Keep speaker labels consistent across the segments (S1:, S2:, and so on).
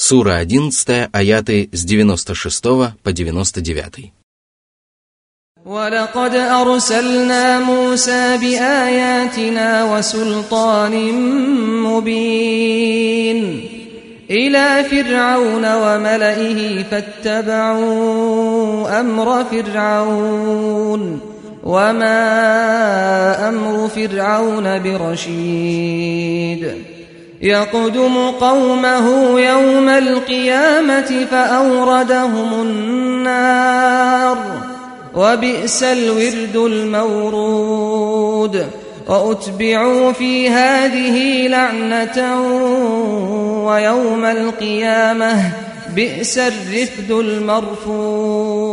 S1: Сура 11, аяты с 96 по 99.
S2: ولقد أرسلنا موسى بآياتنا وسلطان مبين إلى فرعون وملئه فاتبعوا أمر فرعون وما أمر فرعون برشيد يقدم قومه يوم القيامة فأوردهم النار وبئس الورد المورود وأتبعوا في هذه لعنة ويوم القيامة بئس الرفد المرفود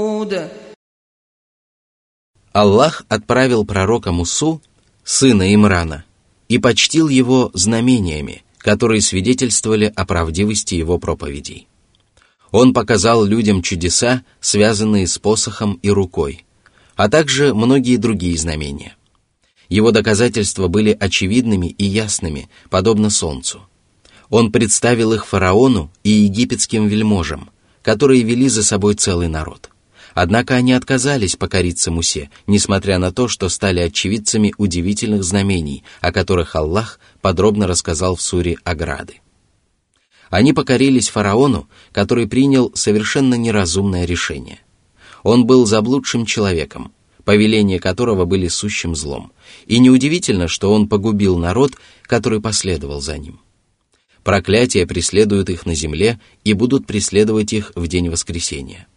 S1: Аллах отправил пророка Мусу, сына Имрана, и почтил его знамениями, которые свидетельствовали о правдивости его проповедей. Он показал людям чудеса, связанные с посохом и рукой, а также многие другие знамения. Его доказательства были очевидными и ясными, подобно солнцу. Он представил их фараону и египетским вельможам, которые вели за собой целый народ. Однако они отказались покориться Мусе, несмотря на то, что стали очевидцами удивительных знамений, о которых Аллах подробно рассказал в суре Аграды. Они покорились фараону, который принял совершенно неразумное решение. Он был заблудшим человеком, повеления которого были сущим злом, и неудивительно, что он погубил народ, который последовал за ним. Проклятия преследуют их на земле и будут преследовать их в день воскресения.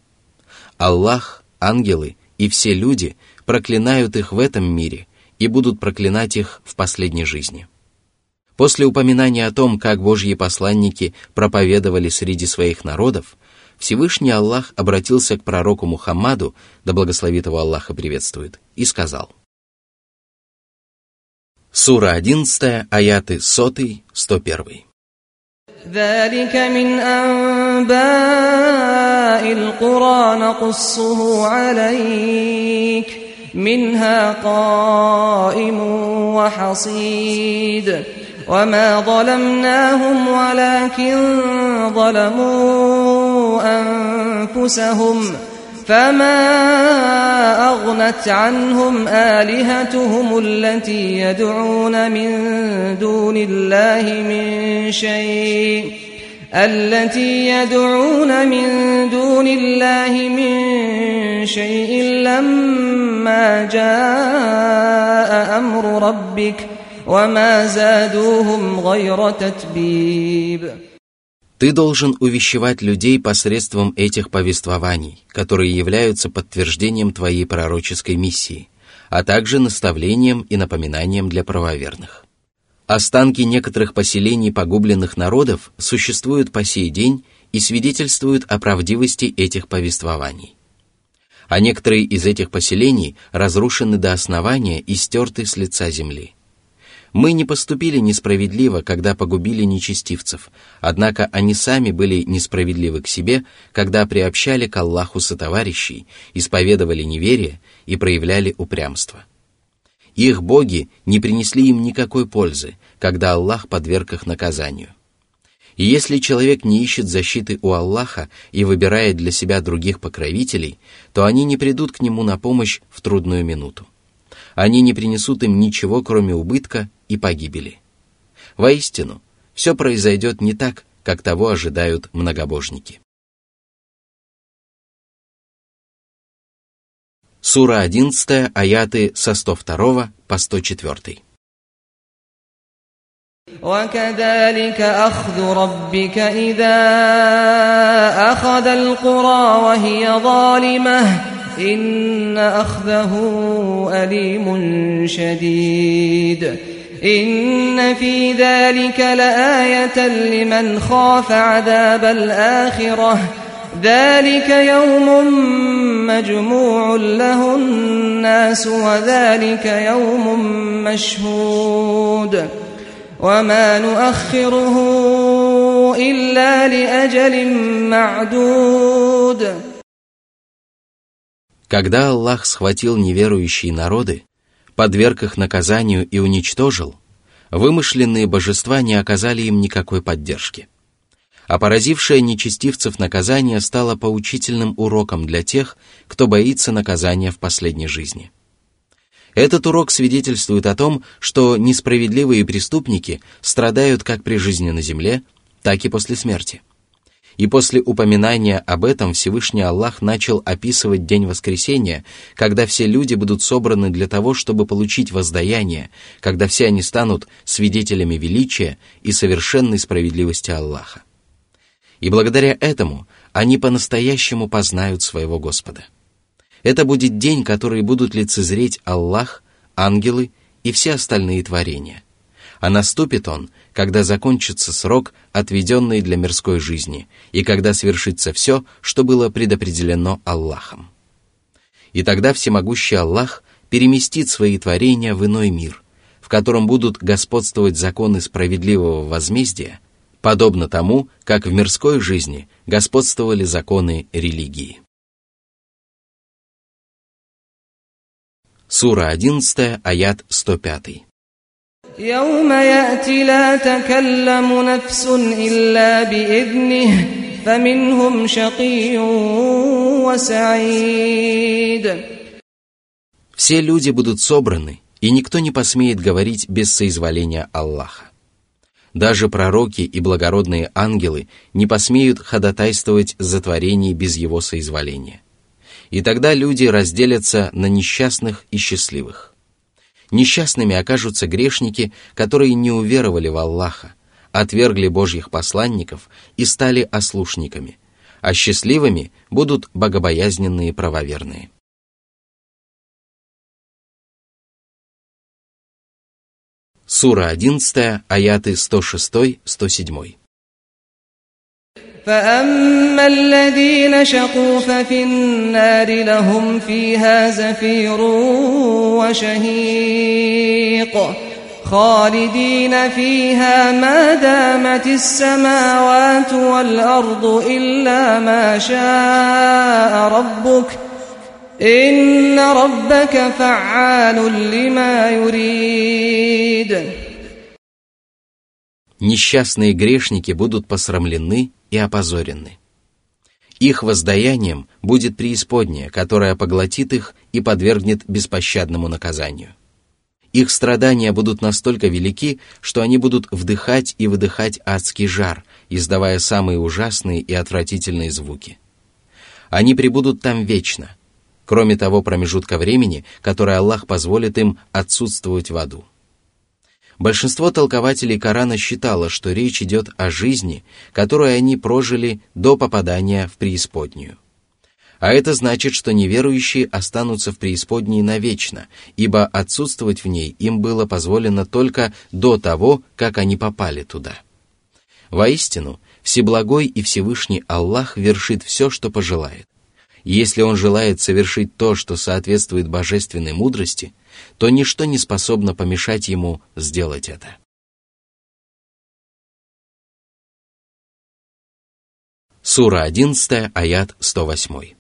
S1: Аллах, ангелы и все люди проклинают их в этом мире и будут проклинать их в последней жизни. После упоминания о том, как Божьи посланники проповедовали среди своих народов, Всевышний Аллах обратился к пророку Мухаммаду, да благословит его Аллаха приветствует, и сказал. Сура 11, аяты 100, 101.
S2: ذلك من أنباء القرى نقصه عليك منها قائم وحصيد. وما ظلمناهم ولكن ظلموا أنفسهم فما أغنت عنهم آلهتهم التي يدعون من دون الله من شيء. التي يدعون من دون الله من شيء لما جاء أمر ربك ۖ وما زادوهم غير تتبيب
S1: Ты должен увещевать людей посредством этих повествований, которые являются подтверждением твоей пророческой миссии, а также наставлением и напоминанием для правоверных. Останки некоторых поселений погубленных народов существуют по сей день и свидетельствуют о правдивости этих повествований. А некоторые из этих поселений разрушены до основания и стерты с лица земли – мы не поступили несправедливо, когда погубили нечестивцев, однако они сами были несправедливы к себе, когда приобщали к Аллаху сотоварищей, исповедовали неверие и проявляли упрямство. Их боги не принесли им никакой пользы, когда Аллах подверг их наказанию. И если человек не ищет защиты у Аллаха и выбирает для себя других покровителей, то они не придут к нему на помощь в трудную минуту. Они не принесут им ничего, кроме убытка и погибели. Воистину, все произойдет не так, как того ожидают многобожники. Сура 11, аяты со 102 по 104.
S2: وكذلك أخذ ربك إذا أخذ القرى وهي ظالمة إن أخذه أليم شديد إن في ذلك لآية لمن خاف عذاب الآخرة ذلك يوم مجموع له الناس وذلك يوم مشهود وما نؤخره إلا لأجل معدود
S1: Когда Аллах схватил неверующие народы, подверг их наказанию и уничтожил, вымышленные божества не оказали им никакой поддержки. а поразившее нечестивцев наказание стало поучительным уроком для тех, кто боится наказания в последней жизни. Этот урок свидетельствует о том, что несправедливые преступники страдают как при жизни на земле, так и после смерти – и после упоминания об этом Всевышний Аллах начал описывать день воскресения, когда все люди будут собраны для того, чтобы получить воздаяние, когда все они станут свидетелями величия и совершенной справедливости Аллаха. И благодаря этому они по-настоящему познают своего Господа. Это будет день, который будут лицезреть Аллах, ангелы и все остальные творения. А наступит он – когда закончится срок, отведенный для мирской жизни, и когда свершится все, что было предопределено Аллахом. И тогда всемогущий Аллах переместит свои творения в иной мир, в котором будут господствовать законы справедливого возмездия, подобно тому, как в мирской жизни господствовали законы религии. Сура 11, аят 105.
S2: يوم يأتي لا تكلم نفس إلا بإذنه فمنهم شقي وسعيد
S1: Все люди будут собраны, и никто не посмеет говорить без соизволения Аллаха. Даже пророки и благородные ангелы не посмеют ходатайствовать за творение без его соизволения. И тогда люди разделятся на несчастных и счастливых. Несчастными окажутся грешники, которые не уверовали в Аллаха, отвергли Божьих посланников и стали ослушниками, а счастливыми будут богобоязненные правоверные. Сура 11, аяты 106-107.
S2: فأما الذين شقوا ففي النار لهم فيها زفير وشهيق خالدين فيها ما دامت السماوات والأرض إلا ما شاء ربك إن ربك فعال لما يريد
S1: Несчастные грешники будут посрамлены и опозорены. Их воздаянием будет преисподняя, которая поглотит их и подвергнет беспощадному наказанию. Их страдания будут настолько велики, что они будут вдыхать и выдыхать адский жар, издавая самые ужасные и отвратительные звуки. Они пребудут там вечно, кроме того промежутка времени, который Аллах позволит им отсутствовать в аду. Большинство толкователей Корана считало, что речь идет о жизни, которую они прожили до попадания в преисподнюю. А это значит, что неверующие останутся в преисподней навечно, ибо отсутствовать в ней им было позволено только до того, как они попали туда. Воистину, Всеблагой и Всевышний Аллах вершит все, что пожелает. Если Он желает совершить то, что соответствует божественной мудрости, то ничто не способно помешать ему сделать это. Сура 11, аят 108.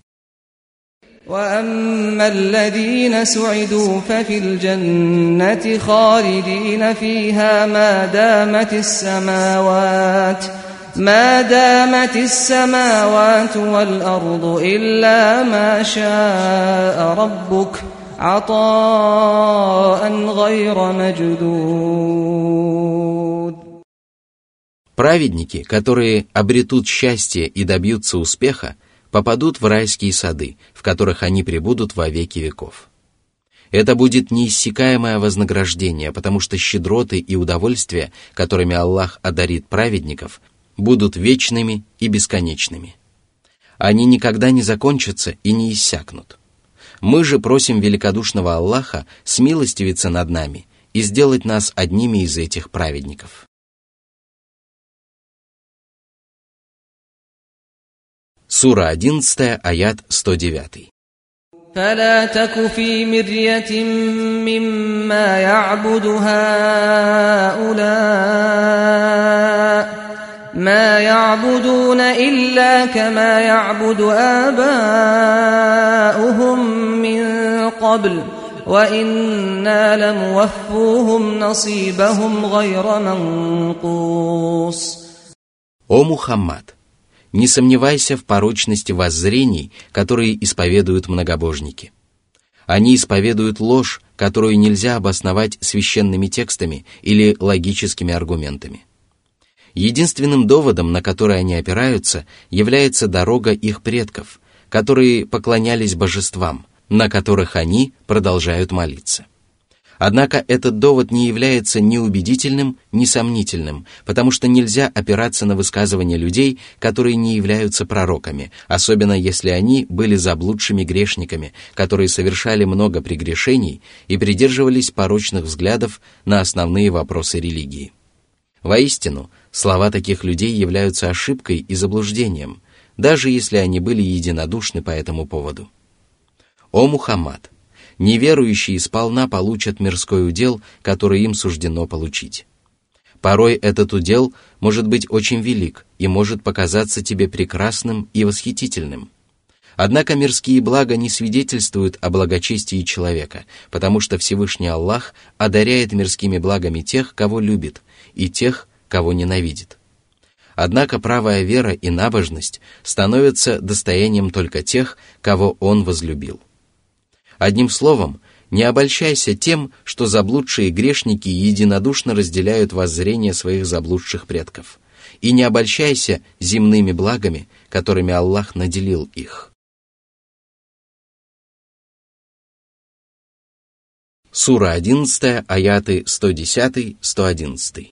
S2: وأما الذين سعدوا ففي الجنة خالدين فيها ما دامت السماوات ما دامت السماوات والأرض إلا ما شاء ربك ۖ
S1: Праведники, которые обретут счастье и добьются успеха, попадут в райские сады, в которых они пребудут во веки веков. Это будет неиссякаемое вознаграждение, потому что щедроты и удовольствия, которыми Аллах одарит праведников, будут вечными и бесконечными. Они никогда не закончатся и не иссякнут. Мы же просим великодушного Аллаха смилостивиться над нами и сделать нас одними из этих праведников. Сура 11, аят 109.
S2: فلا تك في مرية مما يعبد هؤلاء ما يعبدون إلا كما يعبد آباؤهم من قبل وإنا لموفوهم نصيبهم غير منقوص
S1: «О Мухаммад! Не сомневайся в порочности воззрений, которые исповедуют многобожники. Они исповедуют ложь, которую нельзя обосновать священными текстами или логическими аргументами. Единственным доводом, на который они опираются, является дорога их предков, которые поклонялись божествам, на которых они продолжают молиться. Однако этот довод не является ни убедительным, ни сомнительным, потому что нельзя опираться на высказывания людей, которые не являются пророками, особенно если они были заблудшими грешниками, которые совершали много прегрешений и придерживались порочных взглядов на основные вопросы религии. Воистину, слова таких людей являются ошибкой и заблуждением, даже если они были единодушны по этому поводу. О Мухаммад! неверующие сполна получат мирской удел, который им суждено получить. Порой этот удел может быть очень велик и может показаться тебе прекрасным и восхитительным. Однако мирские блага не свидетельствуют о благочестии человека, потому что Всевышний Аллах одаряет мирскими благами тех, кого любит, и тех, кого ненавидит. Однако правая вера и набожность становятся достоянием только тех, кого Он возлюбил. Одним словом, не обольщайся тем, что заблудшие грешники единодушно разделяют воззрение своих заблудших предков. И не обольщайся земными благами, которыми Аллах наделил их. Сура 11, аяты 110-111.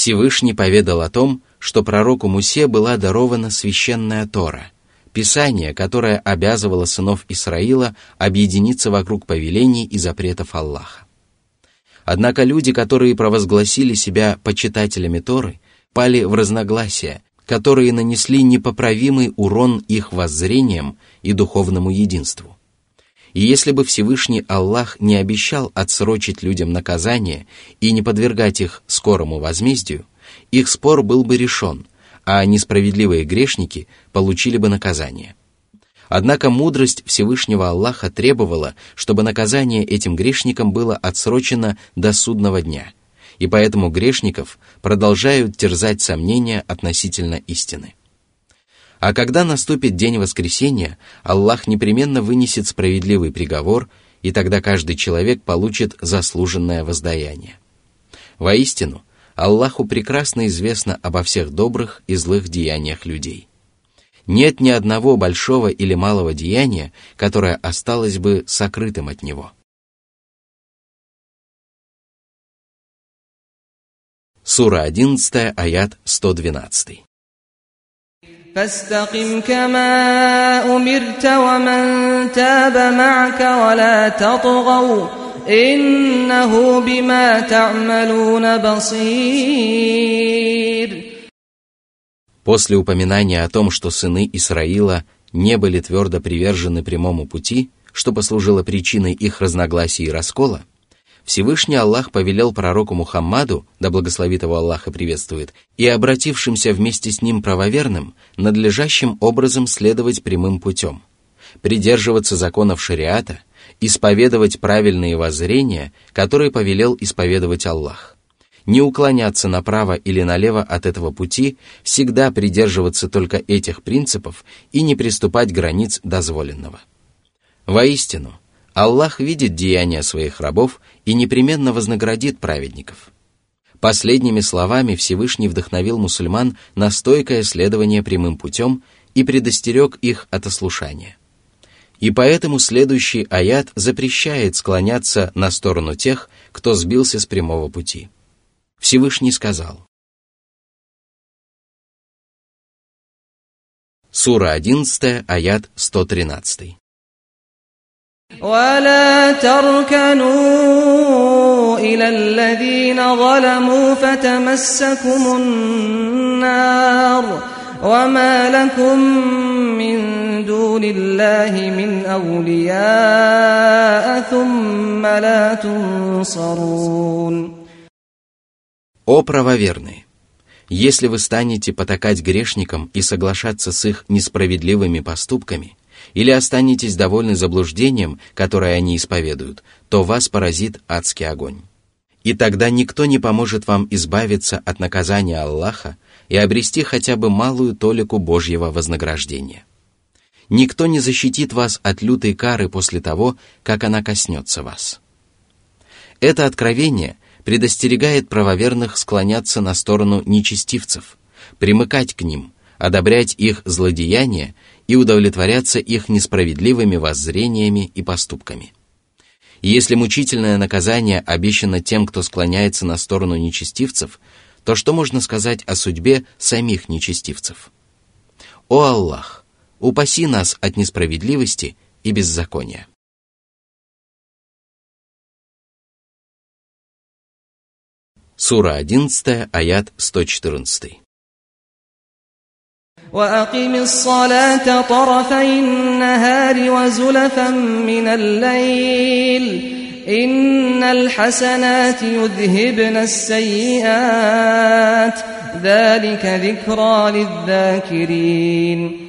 S1: Всевышний поведал о том, что пророку Мусе была дарована священная Тора, Писание, которое обязывало сынов Исраила объединиться вокруг повелений и запретов Аллаха. Однако люди, которые провозгласили себя почитателями Торы, пали в разногласия, которые нанесли непоправимый урон их воззрениям и духовному единству. И если бы Всевышний Аллах не обещал отсрочить людям наказание и не подвергать их скорому возмездию, их спор был бы решен, а несправедливые грешники получили бы наказание. Однако мудрость Всевышнего Аллаха требовала, чтобы наказание этим грешникам было отсрочено до судного дня, и поэтому грешников продолжают терзать сомнения относительно истины. А когда наступит день воскресения, Аллах непременно вынесет справедливый приговор, и тогда каждый человек получит заслуженное воздаяние. Воистину, Аллаху прекрасно известно обо всех добрых и злых деяниях людей. Нет ни одного большого или малого деяния, которое осталось бы сокрытым от Него. Сура 11, аят 112.
S2: فاستقم كما أمرت ومن تاب معك ولا تطغوا إنه بما تعملون بصير
S1: После упоминания о том, что сыны Исраила не были твердо привержены прямому пути, что послужило причиной их разногласий и раскола, Всевышний Аллах повелел пророку Мухаммаду, да благословит его Аллах и приветствует, и обратившимся вместе с ним правоверным, надлежащим образом следовать прямым путем, придерживаться законов шариата, исповедовать правильные воззрения, которые повелел исповедовать Аллах, не уклоняться направо или налево от этого пути, всегда придерживаться только этих принципов и не приступать границ дозволенного. Воистину, Аллах видит деяния своих рабов и непременно вознаградит праведников. Последними словами Всевышний вдохновил мусульман на стойкое следование прямым путем и предостерег их от ослушания. И поэтому следующий аят запрещает склоняться на сторону тех, кто сбился с прямого пути. Всевышний сказал. Сура 11, аят 113.
S2: ولا تركنوا إلى الذين ظلموا فتمسكم النار وما لكم من دون الله من أولياء ثم لا تنصرون
S1: О правоверные! Если вы станете потакать грешникам и соглашаться с их несправедливыми поступками, или останетесь довольны заблуждением, которое они исповедуют, то вас поразит адский огонь. И тогда никто не поможет вам избавиться от наказания Аллаха и обрести хотя бы малую толику Божьего вознаграждения. Никто не защитит вас от лютой кары после того, как она коснется вас. Это откровение предостерегает правоверных склоняться на сторону нечестивцев, примыкать к ним, одобрять их злодеяния и удовлетворяться их несправедливыми воззрениями и поступками. Если мучительное наказание обещано тем, кто склоняется на сторону нечестивцев, то что можно сказать о судьбе самих нечестивцев? О Аллах, упаси нас от несправедливости и беззакония. Сура 11, аят 114.
S2: وأقم الصلاة طرفي النهار وزلفا من الليل إن الحسنات يذهبن السيئات ذلك ذكرى للذاكرين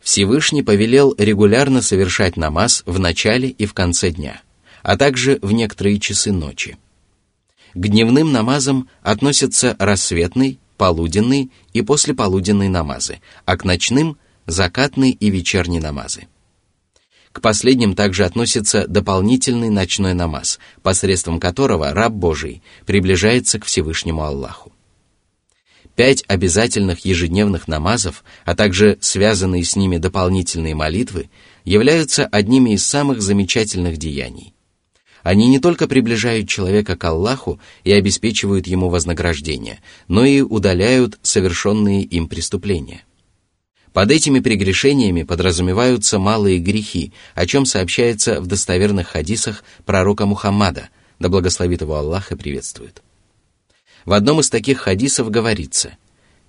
S1: Всевышний повелел регулярно совершать намаз в начале и в конце дня, а также в некоторые часы ночи. К дневным намазам относятся рассветный, полуденный и послеполуденный намазы, а к ночным – закатный и вечерний намазы. К последним также относится дополнительный ночной намаз, посредством которого раб Божий приближается к Всевышнему Аллаху. Пять обязательных ежедневных намазов, а также связанные с ними дополнительные молитвы, являются одними из самых замечательных деяний. Они не только приближают человека к Аллаху и обеспечивают ему вознаграждение, но и удаляют совершенные им преступления. Под этими прегрешениями подразумеваются малые грехи, о чем сообщается в достоверных хадисах пророка Мухаммада, да благословит его Аллах и приветствует. В одном из таких хадисов говорится,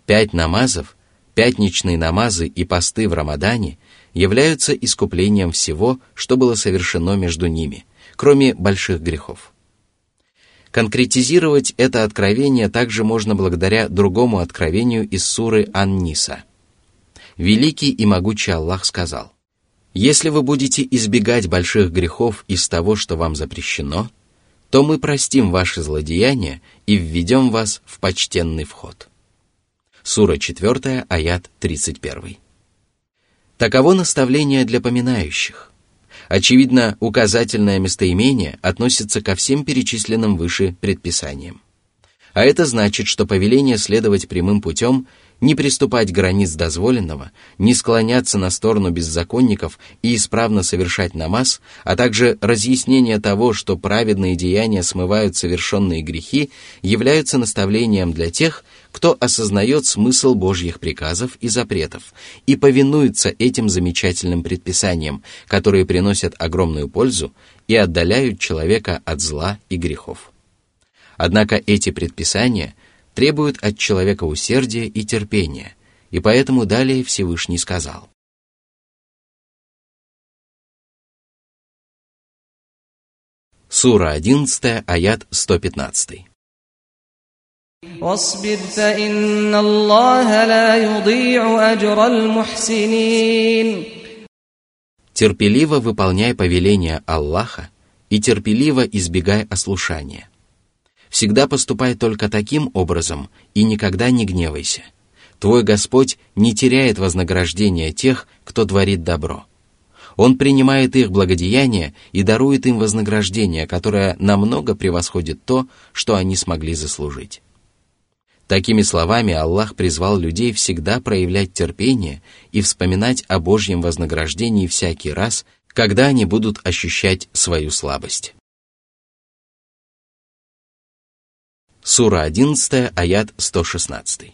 S1: «Пять намазов, пятничные намазы и посты в Рамадане являются искуплением всего, что было совершено между ними – кроме больших грехов. Конкретизировать это откровение также можно благодаря другому откровению из суры Ан-Ниса. Великий и могучий Аллах сказал, «Если вы будете избегать больших грехов из того, что вам запрещено, то мы простим ваши злодеяния и введем вас в почтенный вход». Сура 4, аят 31. Таково наставление для поминающих. Очевидно, указательное местоимение относится ко всем перечисленным выше предписаниям. А это значит, что повеление следовать прямым путем, не приступать границ дозволенного, не склоняться на сторону беззаконников и исправно совершать намаз, а также разъяснение того, что праведные деяния смывают совершенные грехи, являются наставлением для тех, кто осознает смысл Божьих приказов и запретов и повинуется этим замечательным предписаниям, которые приносят огромную пользу и отдаляют человека от зла и грехов. Однако эти предписания требуют от человека усердия и терпения, и поэтому далее Всевышний сказал. Сура 11, аят 115.
S2: واصبر فإن الله لا يضيع أجر المحسنين
S1: Терпеливо выполняй повеления Аллаха и терпеливо избегай ослушания всегда поступай только таким образом и никогда не гневайся. Твой Господь не теряет вознаграждения тех, кто творит добро. Он принимает их благодеяния и дарует им вознаграждение, которое намного превосходит то, что они смогли заслужить. Такими словами Аллах призвал людей всегда проявлять терпение и вспоминать о Божьем вознаграждении всякий раз, когда они будут ощущать свою слабость. Сура 11, аят 116.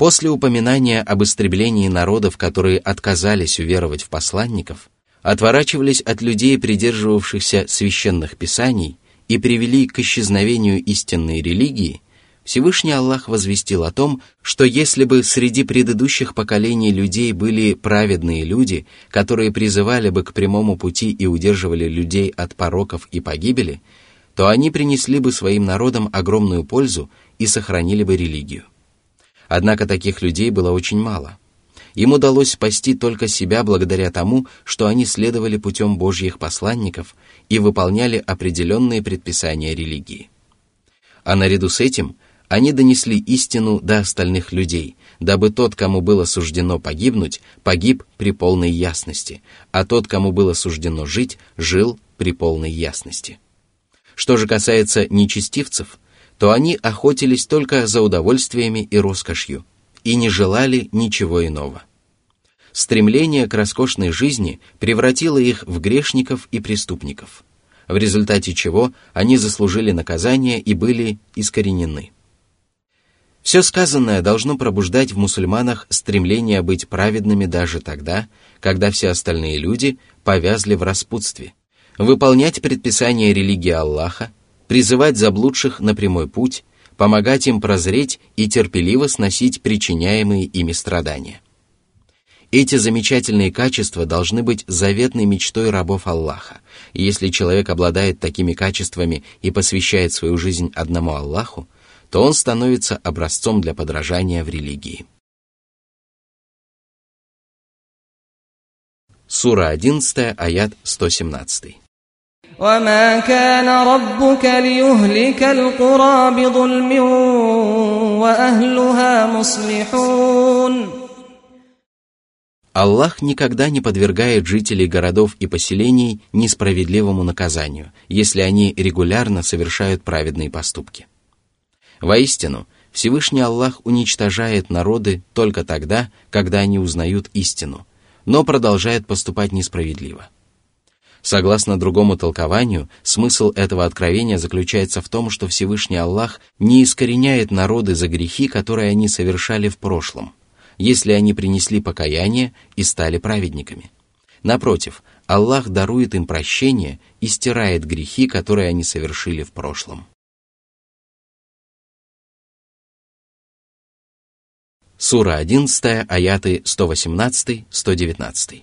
S1: После упоминания об истреблении народов, которые отказались уверовать в посланников, отворачивались от людей, придерживавшихся священных писаний, и привели к исчезновению истинной религии, Всевышний Аллах возвестил о том, что если бы среди предыдущих поколений людей были праведные люди, которые призывали бы к прямому пути и удерживали людей от пороков и погибели, то они принесли бы своим народам огромную пользу и сохранили бы религию. Однако таких людей было очень мало. Им удалось спасти только себя благодаря тому, что они следовали путем Божьих посланников и выполняли определенные предписания религии. А наряду с этим они донесли истину до остальных людей, дабы тот, кому было суждено погибнуть, погиб при полной ясности, а тот, кому было суждено жить, жил при полной ясности. Что же касается нечестивцев – то они охотились только за удовольствиями и роскошью и не желали ничего иного. Стремление к роскошной жизни превратило их в грешников и преступников, в результате чего они заслужили наказание и были искоренены. Все сказанное должно пробуждать в мусульманах стремление быть праведными даже тогда, когда все остальные люди повязли в распутстве, выполнять предписания религии Аллаха, призывать заблудших на прямой путь, помогать им прозреть и терпеливо сносить причиняемые ими страдания. Эти замечательные качества должны быть заветной мечтой рабов Аллаха. И если человек обладает такими качествами и посвящает свою жизнь одному Аллаху, то он становится образцом для подражания в религии. Сура 11, аят 117.
S2: وما كان ربك ليهلك القرى بظلم وأهلها مصلحون
S1: Аллах никогда не подвергает жителей городов и поселений несправедливому наказанию, если они регулярно совершают праведные поступки. Воистину, Всевышний Аллах уничтожает народы только тогда, когда они узнают истину, но продолжает поступать несправедливо – Согласно другому толкованию, смысл этого откровения заключается в том, что Всевышний Аллах не искореняет народы за грехи, которые они совершали в прошлом, если они принесли покаяние и стали праведниками. Напротив, Аллах дарует им прощение и стирает грехи, которые они совершили в прошлом. Сура 11, аяты 118-119.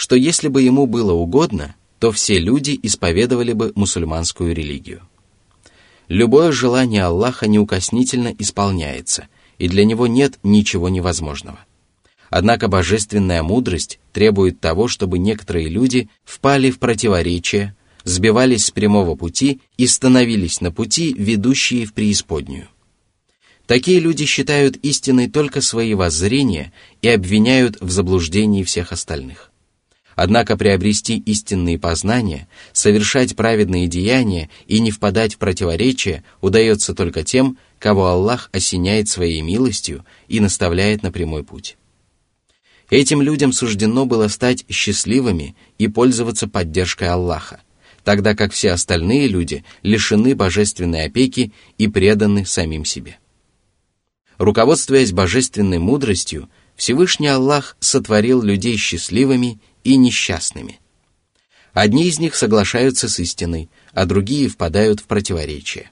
S1: что если бы ему было угодно, то все люди исповедовали бы мусульманскую религию. Любое желание Аллаха неукоснительно исполняется, и для него нет ничего невозможного. Однако божественная мудрость требует того, чтобы некоторые люди впали в противоречие, сбивались с прямого пути и становились на пути, ведущие в преисподнюю. Такие люди считают истиной только свои воззрения и обвиняют в заблуждении всех остальных. Однако приобрести истинные познания, совершать праведные деяния и не впадать в противоречие удается только тем, кого Аллах осеняет своей милостью и наставляет на прямой путь. Этим людям суждено было стать счастливыми и пользоваться поддержкой Аллаха, тогда как все остальные люди лишены божественной опеки и преданы самим себе. Руководствуясь божественной мудростью, Всевышний Аллах сотворил людей счастливыми и несчастными. Одни из них соглашаются с истиной, а другие впадают в противоречие.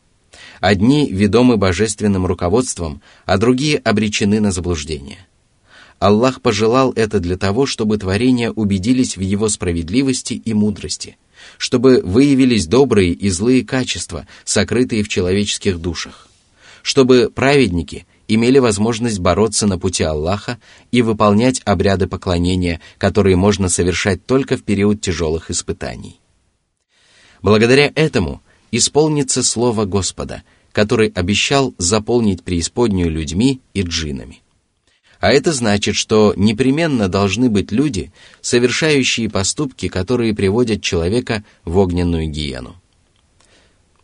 S1: Одни ведомы божественным руководством, а другие обречены на заблуждение. Аллах пожелал это для того, чтобы творения убедились в Его справедливости и мудрости, чтобы выявились добрые и злые качества, сокрытые в человеческих душах, чтобы праведники имели возможность бороться на пути Аллаха и выполнять обряды поклонения, которые можно совершать только в период тяжелых испытаний. Благодаря этому исполнится слово Господа, который обещал заполнить преисподнюю людьми и джинами. А это значит, что непременно должны быть люди, совершающие поступки, которые приводят человека в огненную гиену.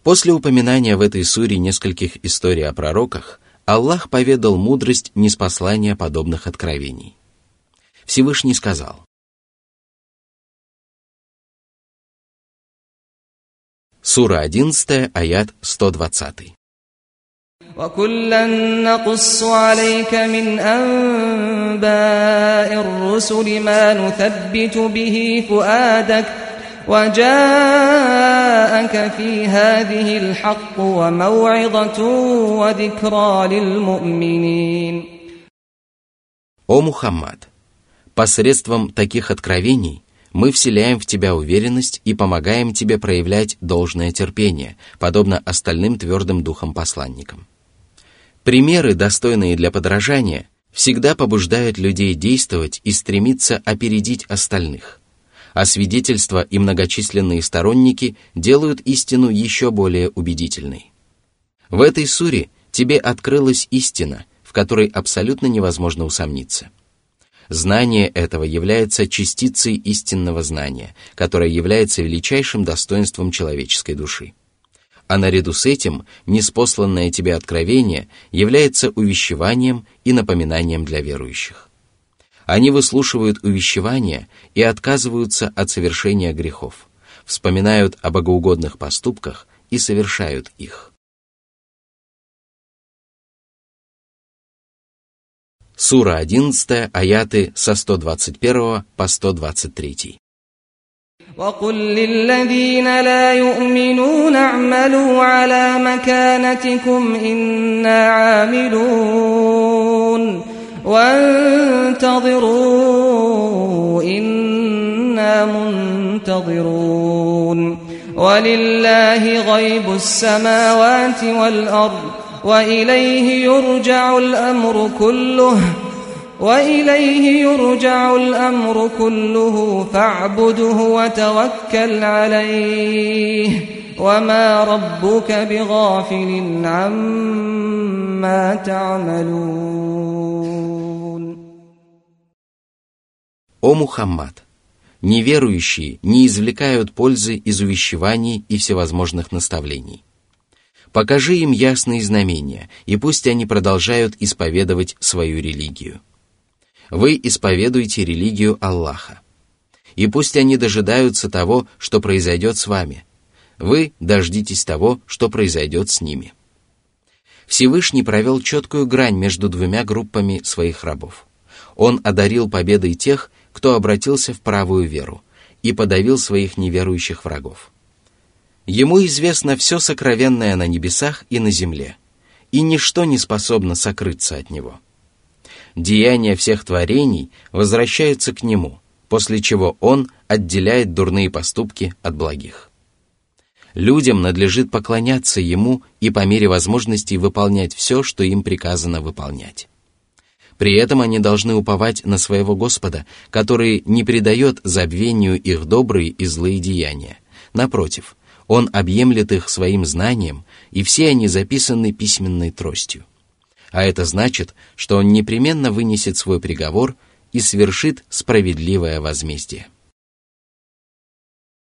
S1: После упоминания в этой суре нескольких историй о пророках, Аллах поведал мудрость неспослания подобных откровений. Всевышний сказал, Сура 11, аят 120.
S2: وكلا نقص عليك من أنباء الرسل ما نثبت به فؤادك وجاءك في هذه الحق وموعظة وذكرى للمؤمنين
S1: О Мухаммад! Посредством таких откровений мы вселяем в тебя уверенность и помогаем тебе проявлять должное терпение, подобно остальным твердым духом посланникам. Примеры, достойные для подражания, всегда побуждают людей действовать и стремиться опередить остальных, а свидетельства и многочисленные сторонники делают истину еще более убедительной. В этой суре тебе открылась истина, в которой абсолютно невозможно усомниться. Знание этого является частицей истинного знания, которое является величайшим достоинством человеческой души а наряду с этим неспосланное тебе откровение является увещеванием и напоминанием для верующих. Они выслушивают увещевания и отказываются от совершения грехов, вспоминают о богоугодных поступках и совершают их. Сура 11, аяты со 121 по 123.
S2: وقل للذين لا يؤمنون اعملوا على مكانتكم إنا عاملون وانتظروا إنا منتظرون ولله غيب السماوات والأرض وإليه يرجع الأمر كله وإليه يرجع الأمر كله فاعبده وتوكل عليه وما ربك بغافل عما تعملون
S1: О Мухаммад! Неверующие не извлекают пользы из увещеваний и всевозможных наставлений. Покажи им ясные знамения, и пусть они продолжают исповедовать свою религию. Вы исповедуете религию Аллаха. И пусть они дожидаются того, что произойдет с вами. вы дождитесь того, что произойдет с ними. Всевышний провел четкую грань между двумя группами своих рабов. Он одарил победой тех, кто обратился в правую веру, и подавил своих неверующих врагов. Ему известно все сокровенное на небесах и на земле, и ничто не способно сокрыться от него деяния всех творений возвращаются к Нему, после чего Он отделяет дурные поступки от благих. Людям надлежит поклоняться Ему и по мере возможностей выполнять все, что им приказано выполнять. При этом они должны уповать на своего Господа, который не предает забвению их добрые и злые деяния. Напротив, Он объемлет их своим знанием, и все они записаны письменной тростью а это значит, что он непременно вынесет свой приговор и свершит справедливое возмездие.